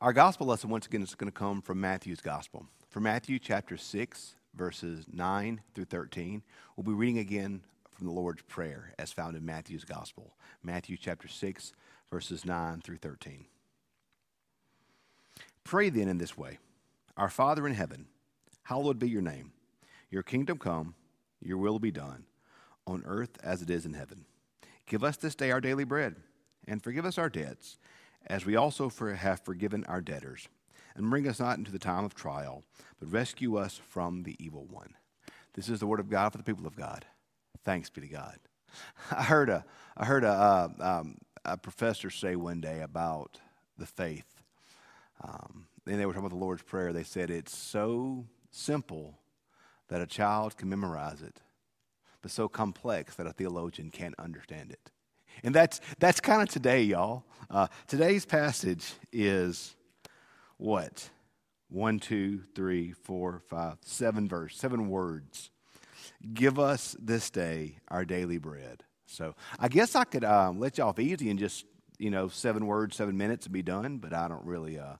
Our gospel lesson, once again, is going to come from Matthew's gospel. From Matthew chapter 6, verses 9 through 13. We'll be reading again from the Lord's Prayer as found in Matthew's gospel. Matthew chapter 6, verses 9 through 13. Pray then in this way Our Father in heaven, hallowed be your name. Your kingdom come, your will be done, on earth as it is in heaven. Give us this day our daily bread, and forgive us our debts as we also for have forgiven our debtors. And bring us not into the time of trial, but rescue us from the evil one. This is the word of God for the people of God. Thanks be to God. I heard a, I heard a, uh, um, a professor say one day about the faith. Um, and they were talking about the Lord's Prayer. They said it's so simple that a child can memorize it, but so complex that a theologian can't understand it. And that's, that's kind of today, y'all. Uh, today's passage is what? One, two, three, four, five, seven verse, seven words. Give us this day our daily bread. So I guess I could um, let you off easy and just you know seven words, seven minutes and be done. But I don't really, uh,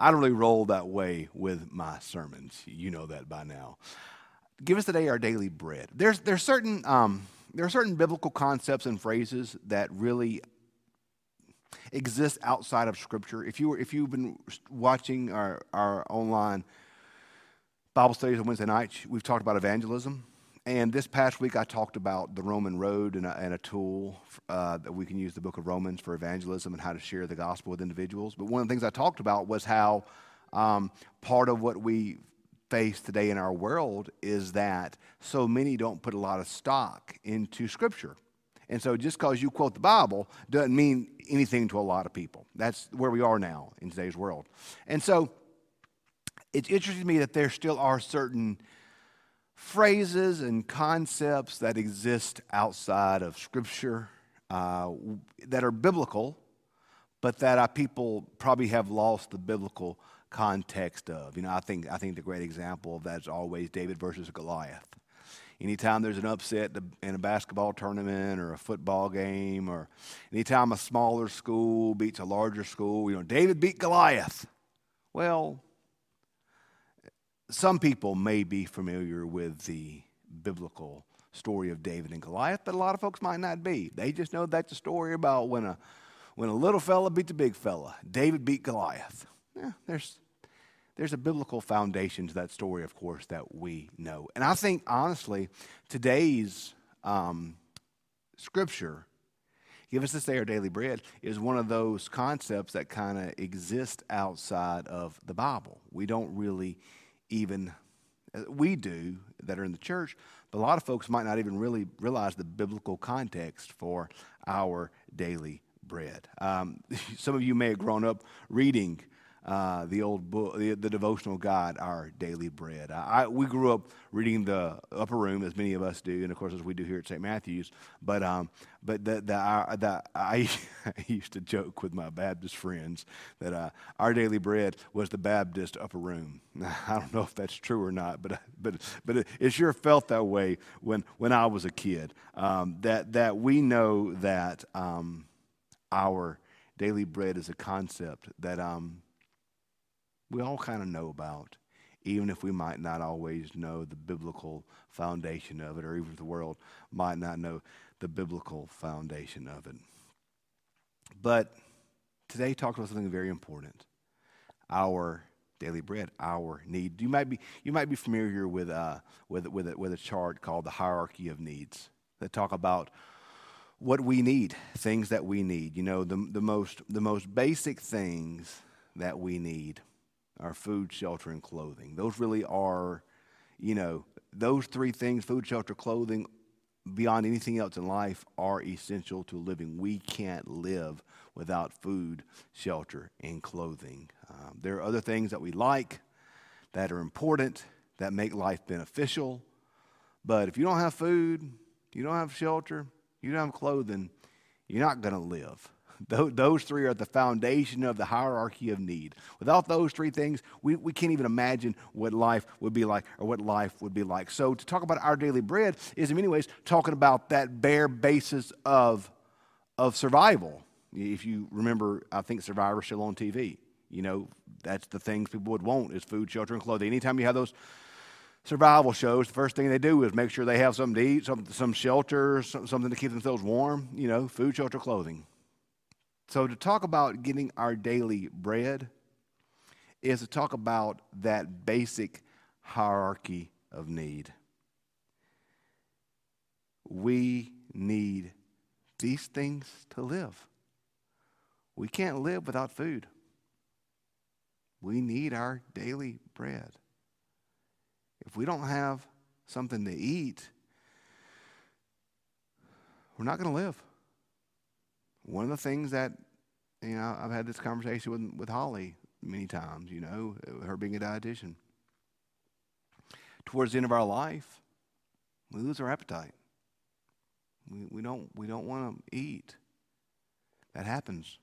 I don't really roll that way with my sermons. You know that by now. Give us today our daily bread. There's there's certain um, there are certain biblical concepts and phrases that really exist outside of Scripture. If, you were, if you've been watching our, our online Bible studies on Wednesday nights, we've talked about evangelism. And this past week, I talked about the Roman road and a, and a tool uh, that we can use the book of Romans for evangelism and how to share the gospel with individuals. But one of the things I talked about was how um, part of what we face today in our world is that so many don't put a lot of stock into Scripture. And so just because you quote the Bible doesn't mean anything to a lot of people. That's where we are now in today's world. And so it's interesting to me that there still are certain phrases and concepts that exist outside of Scripture uh, that are biblical, but that our people probably have lost the biblical context of. You know, I think, I think the great example of that is always David versus Goliath. Anytime there's an upset in a basketball tournament or a football game, or anytime a smaller school beats a larger school, you know, David beat Goliath. Well, some people may be familiar with the biblical story of David and Goliath, but a lot of folks might not be. They just know that's a story about when a when a little fella beat the big fella. David beat Goliath. Yeah, there's there's a biblical foundation to that story, of course, that we know. And I think, honestly, today's um, scripture, give us this day our daily bread, is one of those concepts that kind of exist outside of the Bible. We don't really even, we do that are in the church, but a lot of folks might not even really realize the biblical context for our daily bread. Um, some of you may have grown up reading uh, the old book, the, the, devotional guide, Our Daily Bread. I, we grew up reading the Upper Room, as many of us do, and of course, as we do here at St. Matthew's. But, um, but the, the, our, the, I, I, used to joke with my Baptist friends that uh, Our Daily Bread was the Baptist Upper Room. I don't know if that's true or not, but, but, but it, it sure felt that way when, when I was a kid. Um, that, that we know that um, our daily bread is a concept that um, we all kind of know about, even if we might not always know the biblical foundation of it, or even if the world might not know the biblical foundation of it. But today, talk about something very important our daily bread, our need. You might be, you might be familiar with, uh, with, with, a, with a chart called the hierarchy of needs that talk about what we need, things that we need. You know, the, the, most, the most basic things that we need our food, shelter, and clothing. Those really are, you know, those three things food, shelter, clothing beyond anything else in life are essential to living. We can't live without food, shelter, and clothing. Um, there are other things that we like that are important, that make life beneficial. But if you don't have food, you don't have shelter, you don't have clothing, you're not going to live. Those three are the foundation of the hierarchy of need. Without those three things, we, we can't even imagine what life would be like or what life would be like. So, to talk about our daily bread is, in many ways, talking about that bare basis of, of survival. If you remember, I think Survivor still on TV. You know, that's the things people would want is food, shelter, and clothing. Anytime you have those survival shows, the first thing they do is make sure they have something to eat, some, some shelter, some, something to keep themselves warm, you know, food, shelter, clothing. So to talk about getting our daily bread is to talk about that basic hierarchy of need. We need these things to live. We can't live without food. We need our daily bread. If we don't have something to eat, we're not going to live. One of the things that, you know, I've had this conversation with, with Holly many times, you know, her being a dietitian. Towards the end of our life, we lose our appetite. We, we don't, we don't want to eat. That happens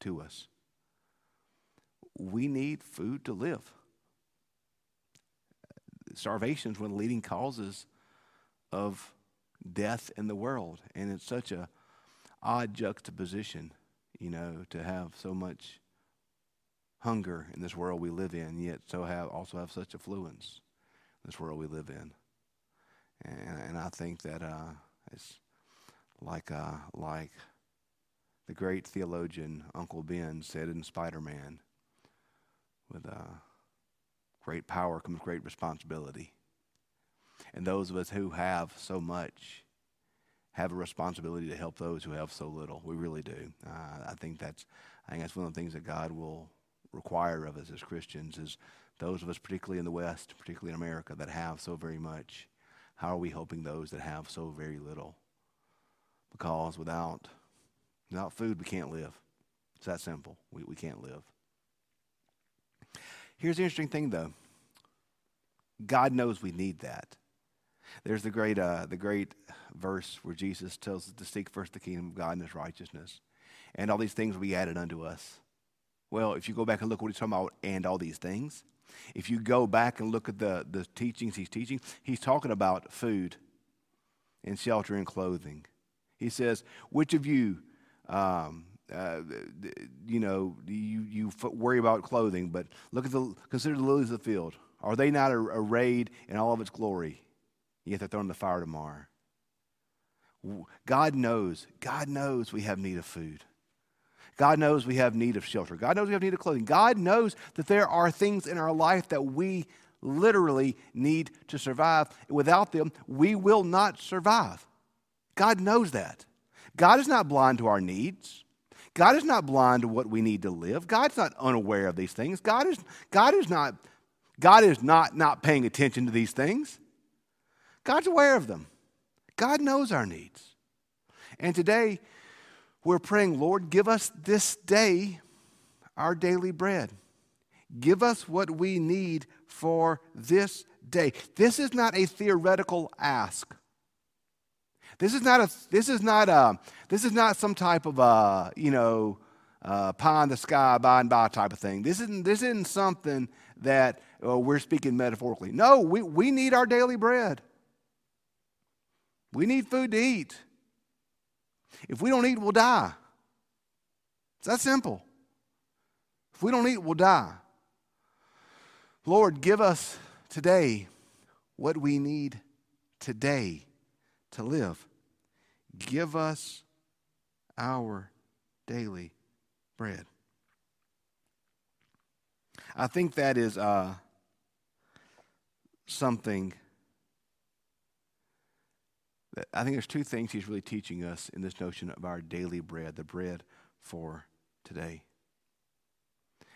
to us. We need food to live. Starvation is one of the leading causes of death in the world, and it's such a odd juxtaposition, you know, to have so much hunger in this world we live in, yet so have also have such affluence in this world we live in. And, and I think that uh, it's like uh, like the great theologian Uncle Ben said in Spider Man, with uh, great power comes great responsibility. And those of us who have so much have a responsibility to help those who have so little. We really do. Uh, I think that's I think that's one of the things that God will require of us as Christians is those of us, particularly in the West, particularly in America, that have so very much. How are we helping those that have so very little? Because without without food, we can't live. It's that simple. We, we can't live. Here's the interesting thing, though. God knows we need that. There's the great, uh, the great verse where Jesus tells us to seek first the kingdom of God and his righteousness. And all these things will be added unto us. Well, if you go back and look what he's talking about, and all these things, if you go back and look at the, the teachings he's teaching, he's talking about food and shelter and clothing. He says, Which of you, um, uh, you know, you, you worry about clothing, but look at the, consider the lilies of the field. Are they not arrayed in all of its glory? Yet they're thrown in the fire tomorrow. God knows, God knows we have need of food. God knows we have need of shelter. God knows we have need of clothing. God knows that there are things in our life that we literally need to survive. Without them, we will not survive. God knows that. God is not blind to our needs. God is not blind to what we need to live. God's not unaware of these things. God is, God is not God is not not paying attention to these things. God's aware of them. God knows our needs. And today we're praying, Lord, give us this day our daily bread. Give us what we need for this day. This is not a theoretical ask. This is not a this is not a this is not some type of a, you know, uh, pie in the sky, by and by type of thing. This isn't this isn't something that uh, we're speaking metaphorically. No, we, we need our daily bread. We need food to eat. If we don't eat, we'll die. It's that simple. If we don't eat, we'll die. Lord, give us today what we need today to live. Give us our daily bread. I think that is uh, something I think there's two things he's really teaching us in this notion of our daily bread, the bread for today.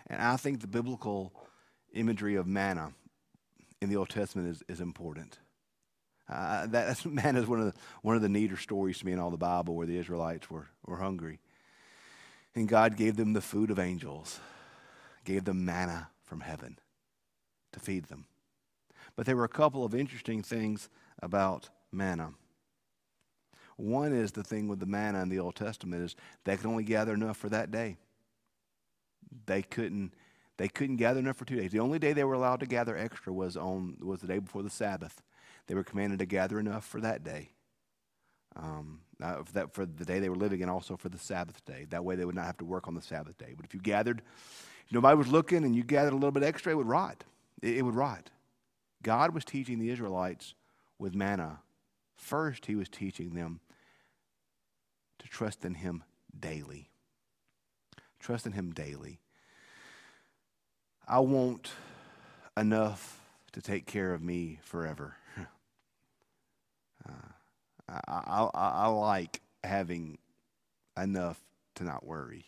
And I think the biblical imagery of manna in the Old Testament is, is important. Uh, that manna is one of the one of the neater stories to me in all the Bible where the Israelites were, were hungry. And God gave them the food of angels, gave them manna from heaven to feed them. But there were a couple of interesting things about manna. One is the thing with the manna in the Old Testament is they could only gather enough for that day. They couldn't they couldn't gather enough for two days. The only day they were allowed to gather extra was on was the day before the Sabbath. They were commanded to gather enough for that day. Um, for, that, for the day they were living and also for the Sabbath day. That way they would not have to work on the Sabbath day. But if you gathered nobody was looking and you gathered a little bit extra, it would rot. It, it would rot. God was teaching the Israelites with manna. First, he was teaching them to trust in him daily. Trust in him daily. I want enough to take care of me forever. uh, I, I, I, I like having enough to not worry.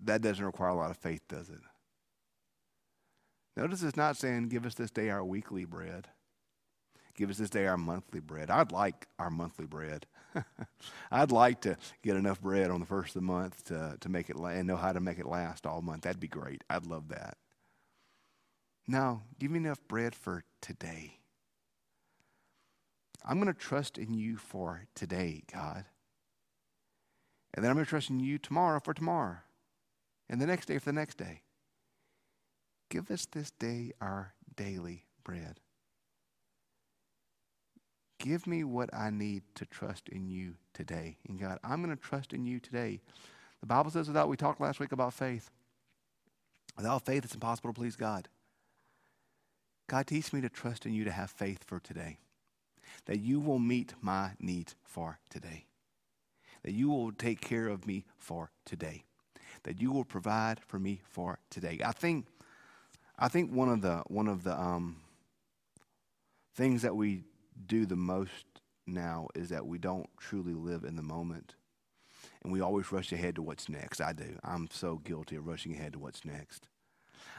That doesn't require a lot of faith, does it? Notice it's not saying, give us this day our weekly bread. Give us this day our monthly bread. I'd like our monthly bread. I'd like to get enough bread on the first of the month to, to make it and know how to make it last all month. That'd be great. I'd love that. Now, give me enough bread for today. I'm going to trust in you for today, God. And then I'm going to trust in you tomorrow for tomorrow. And the next day for the next day. Give us this day our daily bread. Give me what I need to trust in you today. And God, I'm going to trust in you today. The Bible says without, we talked last week about faith. Without faith, it's impossible to please God. God, teach me to trust in you to have faith for today. That you will meet my needs for today. That you will take care of me for today. That you will provide for me for today. I think, I think one of the, one of the um, things that we do the most now is that we don't truly live in the moment. And we always rush ahead to what's next. I do. I'm so guilty of rushing ahead to what's next.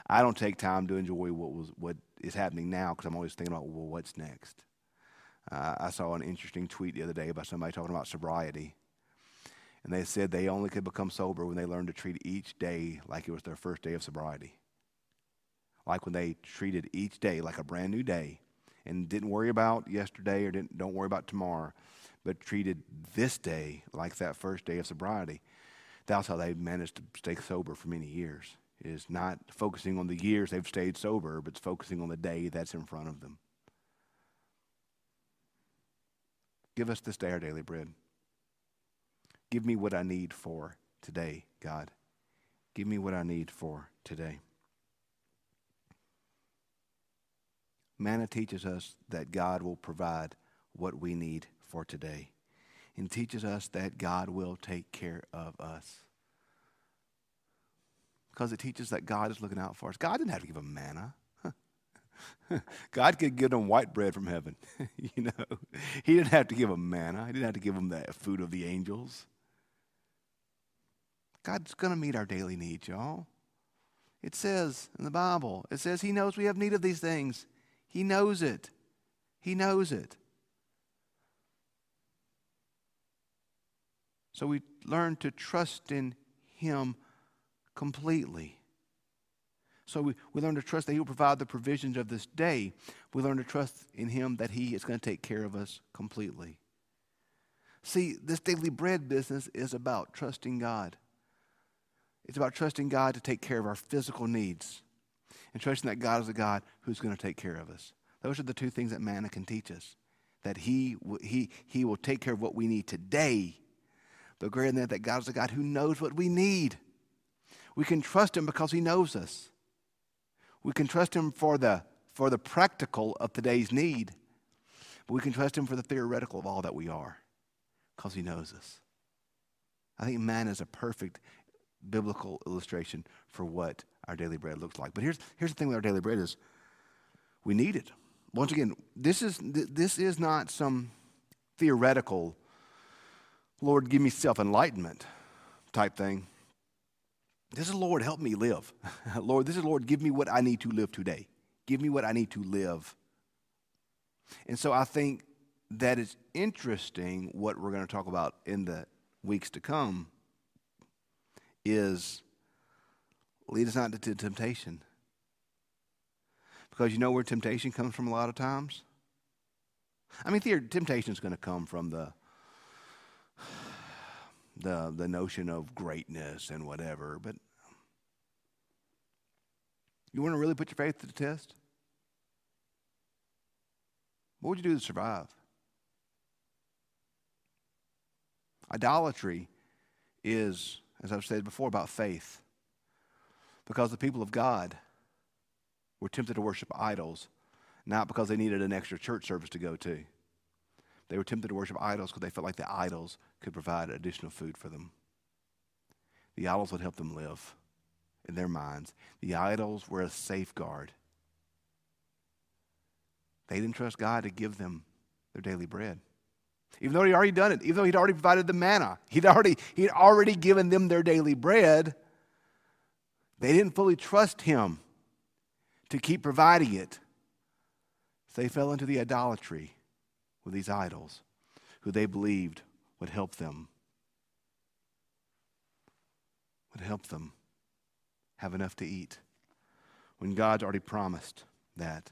I don't take time to enjoy what was what is happening now because I'm always thinking about well, what's next. Uh, I saw an interesting tweet the other day about somebody talking about sobriety, and they said they only could become sober when they learned to treat each day like it was their first day of sobriety, like when they treated each day like a brand new day, and didn't worry about yesterday or didn't don't worry about tomorrow, but treated this day like that first day of sobriety. That's how they managed to stay sober for many years is not focusing on the years they've stayed sober, but focusing on the day that's in front of them. Give us this day our daily bread. Give me what I need for today, God. Give me what I need for today. Manna teaches us that God will provide what we need for today and teaches us that God will take care of us because it teaches that God is looking out for us. God didn't have to give them manna. God could give them white bread from heaven. you know, He didn't have to give them manna. He didn't have to give them the food of the angels. God's going to meet our daily needs, y'all. It says in the Bible, it says He knows we have need of these things. He knows it. He knows it. So we learn to trust in Him completely. So we, we learn to trust that He will provide the provisions of this day. We learn to trust in Him that He is going to take care of us completely. See, this daily bread business is about trusting God. It's about trusting God to take care of our physical needs and trusting that God is a God who's going to take care of us. Those are the two things that manna can teach us that He, he, he will take care of what we need today, but greater than that, that God is a God who knows what we need. We can trust Him because He knows us. We can trust Him for the, for the practical of today's need, but we can trust Him for the theoretical of all that we are because He knows us. I think manna is a perfect biblical illustration for what our daily bread looks like. But here's, here's the thing with our daily bread is we need it. Once again, this is, this is not some theoretical, Lord, give me self enlightenment type thing. This is Lord, help me live. Lord, this is Lord, give me what I need to live today. Give me what I need to live. And so I think that it's interesting what we're going to talk about in the weeks to come is lead us not into temptation. Because you know where temptation comes from a lot of times? I mean, temptation is going to come from the the, the notion of greatness and whatever, but you want to really put your faith to the test? What would you do to survive? Idolatry is, as I've said before, about faith. Because the people of God were tempted to worship idols, not because they needed an extra church service to go to. They were tempted to worship idols because they felt like the idols could provide additional food for them. The idols would help them live in their minds. The idols were a safeguard. They didn't trust God to give them their daily bread. Even though he'd already done it, even though he'd already provided the manna, he'd already, he'd already given them their daily bread, they didn't fully trust him to keep providing it. So they fell into the idolatry with these idols who they believed would help them. Would help them have enough to eat when God's already promised that.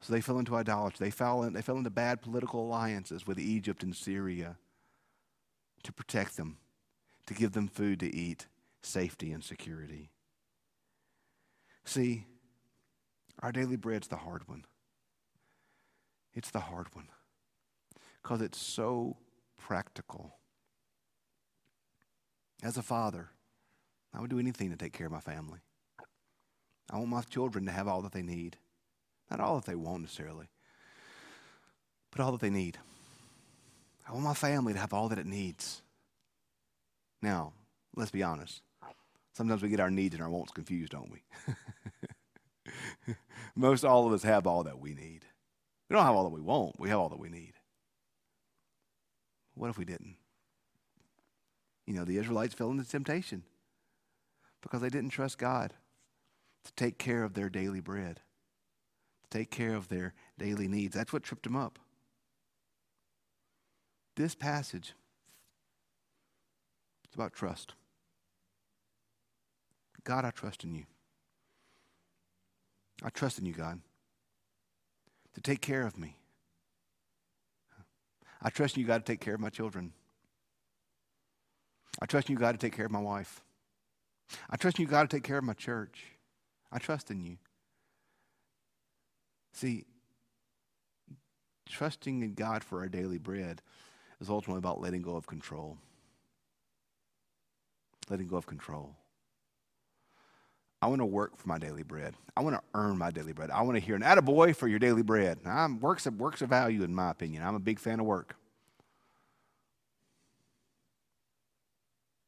So they fell into idolatry. They fell, in, they fell into bad political alliances with Egypt and Syria to protect them, to give them food to eat, safety and security. See, our daily bread's the hard one. It's the hard one because it's so practical. As a father, I would do anything to take care of my family. I want my children to have all that they need. Not all that they want necessarily, but all that they need. I want my family to have all that it needs. Now, let's be honest. Sometimes we get our needs and our wants confused, don't we? Most all of us have all that we need. We don't have all that we want, we have all that we need. What if we didn't? You know, the Israelites fell into temptation because they didn't trust God to take care of their daily bread, to take care of their daily needs. That's what tripped them up. This passage is about trust. God, I trust in you. I trust in you, God, to take care of me. I trust in you, God, to take care of my children. I trust in you, God, to take care of my wife. I trust in you, God, to take care of my church. I trust in you. See, trusting in God for our daily bread is ultimately about letting go of control. Letting go of control. I want to work for my daily bread. I want to earn my daily bread. I want to hear an attaboy for your daily bread. I'm, works, of, works of value, in my opinion. I'm a big fan of work.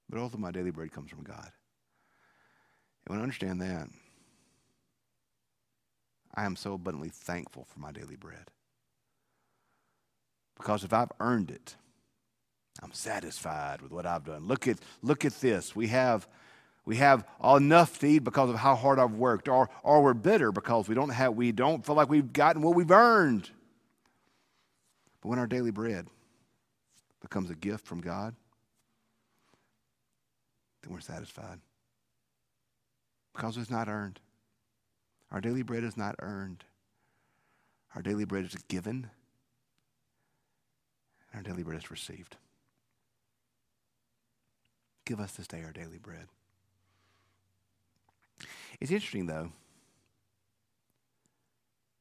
But ultimately, my daily bread comes from God. And when I understand that, I am so abundantly thankful for my daily bread. Because if I've earned it, I'm satisfied with what I've done. Look at, look at this. We have we have enough to eat because of how hard I've worked, or, or we're bitter because we don't, have, we don't feel like we've gotten what we've earned. But when our daily bread becomes a gift from God, then we're satisfied because it's not earned. Our daily bread is not earned. Our daily bread is given, and our daily bread is received. Give us this day our daily bread. It's interesting, though,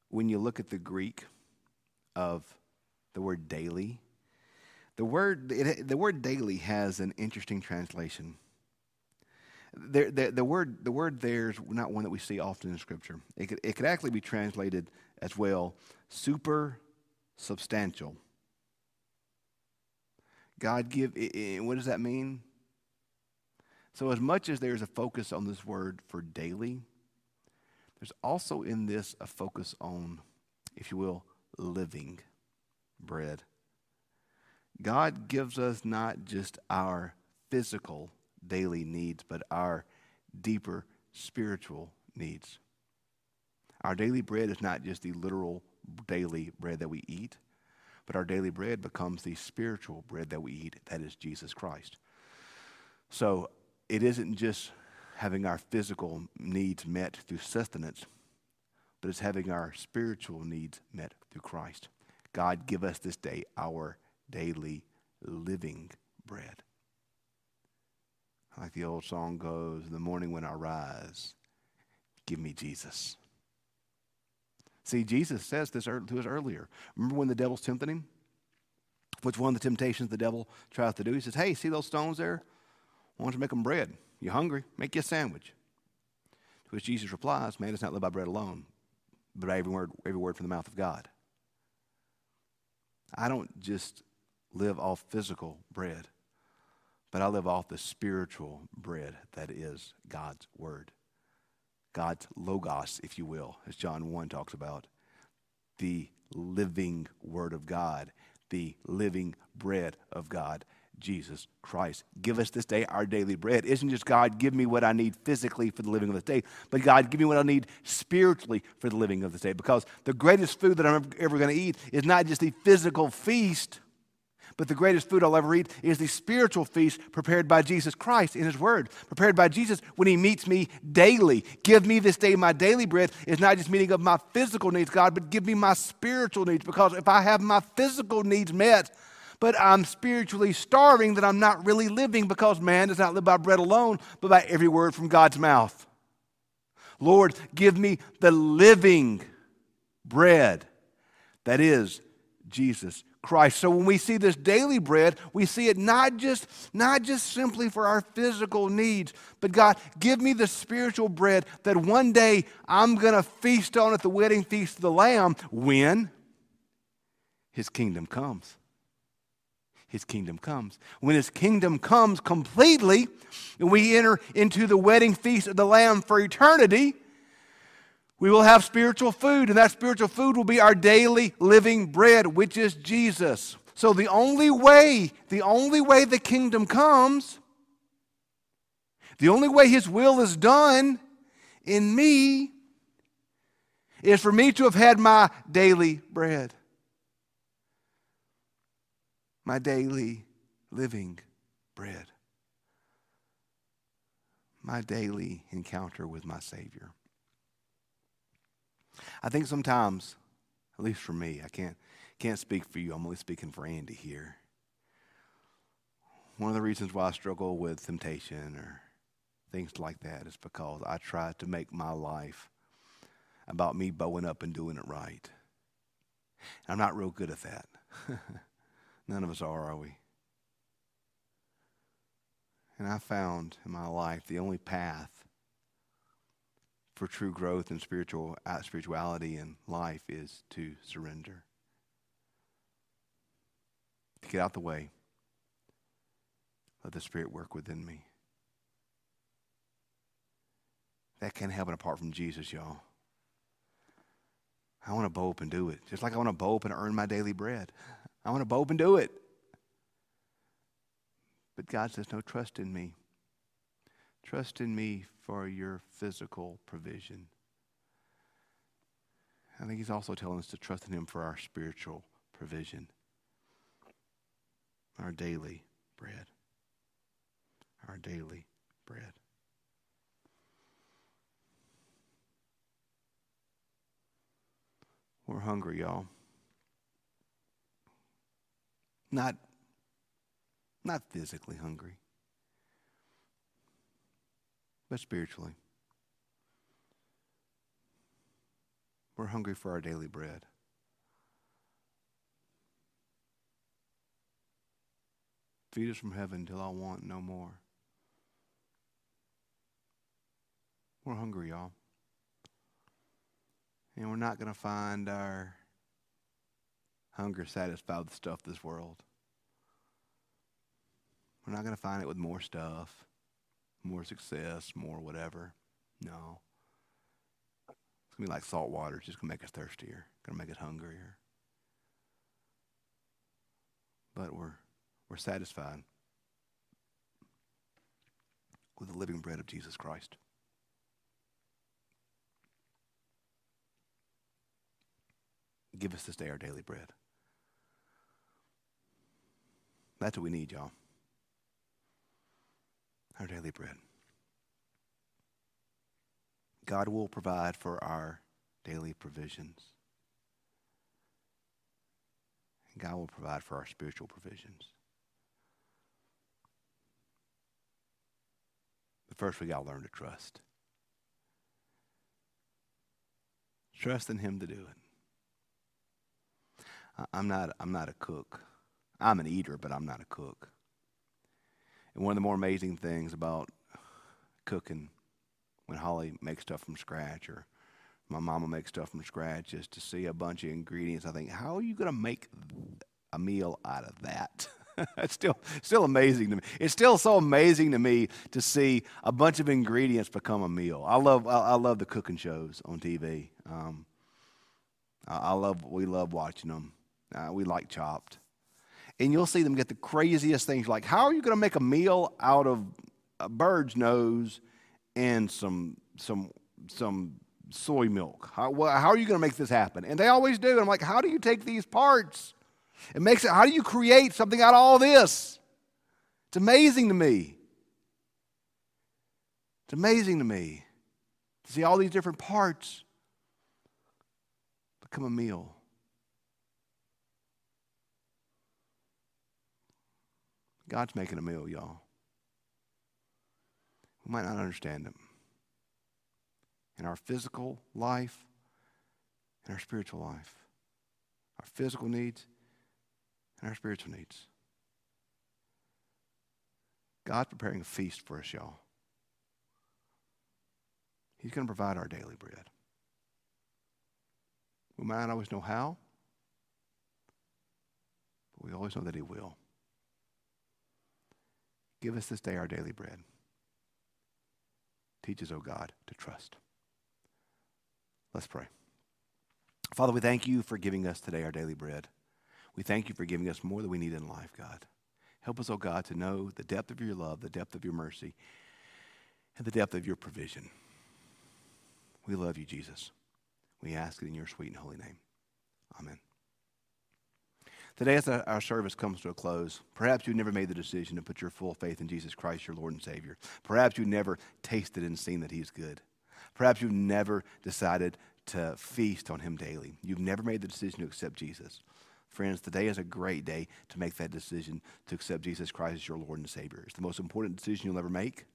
when you look at the Greek of the word daily, the word, it, the word daily has an interesting translation. The, the, the, word, the word there is not one that we see often in Scripture. It could, it could actually be translated as well super substantial. God give, what does that mean? So, as much as there's a focus on this word for daily, there's also in this a focus on, if you will, living bread. God gives us not just our physical daily needs, but our deeper spiritual needs. Our daily bread is not just the literal daily bread that we eat, but our daily bread becomes the spiritual bread that we eat, that is Jesus Christ. So it isn't just having our physical needs met through sustenance, but it's having our spiritual needs met through Christ. God, give us this day our daily living bread. Like the old song goes, in the morning when I rise, give me Jesus. See, Jesus says this to us earlier. Remember when the devil's tempting him? Which one of the temptations the devil tries to do? He says, Hey, see those stones there? Why don't you make them bread? You hungry? Make you a sandwich. To which Jesus replies, Man does not live by bread alone, but by every word, every word from the mouth of God. I don't just live off physical bread, but I live off the spiritual bread that is God's word. God's logos, if you will, as John 1 talks about. The living word of God, the living bread of God. Jesus Christ. Give us this day our daily bread. Isn't just God, give me what I need physically for the living of this day, but God, give me what I need spiritually for the living of this day. Because the greatest food that I'm ever going to eat is not just the physical feast, but the greatest food I'll ever eat is the spiritual feast prepared by Jesus Christ in His Word, prepared by Jesus when He meets me daily. Give me this day my daily bread is not just meeting of my physical needs, God, but give me my spiritual needs. Because if I have my physical needs met, but I'm spiritually starving, that I'm not really living because man does not live by bread alone, but by every word from God's mouth. Lord, give me the living bread that is Jesus Christ. So when we see this daily bread, we see it not just not just simply for our physical needs, but God, give me the spiritual bread that one day I'm going to feast on at the wedding feast of the lamb when his kingdom comes his kingdom comes. When his kingdom comes completely, and we enter into the wedding feast of the Lamb for eternity, we will have spiritual food, and that spiritual food will be our daily living bread, which is Jesus. So the only way, the only way the kingdom comes, the only way his will is done in me is for me to have had my daily bread my daily living bread, my daily encounter with my Savior. I think sometimes, at least for me, I can't, can't speak for you, I'm only speaking for Andy here. One of the reasons why I struggle with temptation or things like that is because I try to make my life about me bowing up and doing it right. I'm not real good at that. None of us are, are we? And I found in my life the only path for true growth in spiritual spirituality in life is to surrender. To get out the way. Let the Spirit work within me. That can't happen apart from Jesus, y'all. I want to bow up and do it. Just like I want to bow up and earn my daily bread. I want to bow and do it. But God says, no, trust in me. Trust in me for your physical provision. I think he's also telling us to trust in him for our spiritual provision, our daily bread. Our daily bread. We're hungry, y'all. Not, not physically hungry, but spiritually. We're hungry for our daily bread. Feed us from heaven till I want no more. We're hungry, y'all. And we're not going to find our hunger satisfied with the stuff this world. We're not going to find it with more stuff, more success, more whatever. No. It's going to be like salt water. It's just going to make us thirstier, going to make us hungrier. But we're, we're satisfied with the living bread of Jesus Christ. Give us this day our daily bread. That's what we need, y'all. Our daily bread. God will provide for our daily provisions. God will provide for our spiritual provisions. But first, we got to learn to trust. Trust in Him to do it. I'm not, I'm not a cook. I'm an eater, but I'm not a cook. And one of the more amazing things about cooking when Holly makes stuff from scratch or my mama makes stuff from scratch is to see a bunch of ingredients. I think, how are you going to make a meal out of that? it's still still amazing to me. It's still so amazing to me to see a bunch of ingredients become a meal. I love I, I love the cooking shows on TV. Um, I, I, love we love watching them. Uh, we like Chopped, and you'll see them get the craziest things. Like, how are you going to make a meal out of a bird's nose and some some some soy milk? How, how are you going to make this happen? And they always do. And I'm like, how do you take these parts? It makes it, how do you create something out of all this? It's amazing to me. It's amazing to me to see all these different parts become a meal. God's making a meal, y'all. We might not understand Him in our physical life in our spiritual life, our physical needs and our spiritual needs. God's preparing a feast for us, y'all. He's going to provide our daily bread. We might not always know how, but we always know that He will. Give us this day our daily bread. Teach us, O oh God, to trust. Let's pray. Father, we thank you for giving us today our daily bread. We thank you for giving us more than we need in life, God. Help us, O oh God, to know the depth of your love, the depth of your mercy, and the depth of your provision. We love you, Jesus. We ask it in your sweet and holy name. Amen. Today, as our service comes to a close, perhaps you've never made the decision to put your full faith in Jesus Christ, your Lord and Savior. Perhaps you've never tasted and seen that He's good. Perhaps you've never decided to feast on Him daily. You've never made the decision to accept Jesus. Friends, today is a great day to make that decision to accept Jesus Christ as your Lord and Savior. It's the most important decision you'll ever make.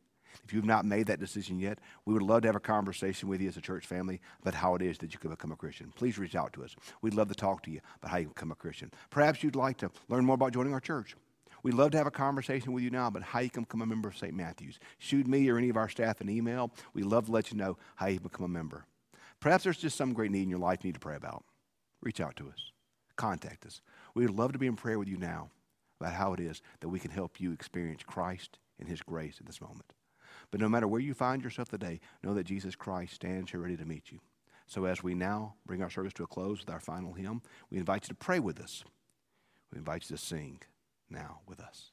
If you've not made that decision yet, we would love to have a conversation with you as a church family about how it is that you can become a Christian. Please reach out to us. We'd love to talk to you about how you become a Christian. Perhaps you'd like to learn more about joining our church. We'd love to have a conversation with you now about how you can become a member of St. Matthew's. Shoot me or any of our staff an email. We'd love to let you know how you become a member. Perhaps there's just some great need in your life you need to pray about. Reach out to us. Contact us. We would love to be in prayer with you now about how it is that we can help you experience Christ and His grace at this moment. But no matter where you find yourself today, know that Jesus Christ stands here ready to meet you. So as we now bring our service to a close with our final hymn, we invite you to pray with us. We invite you to sing now with us.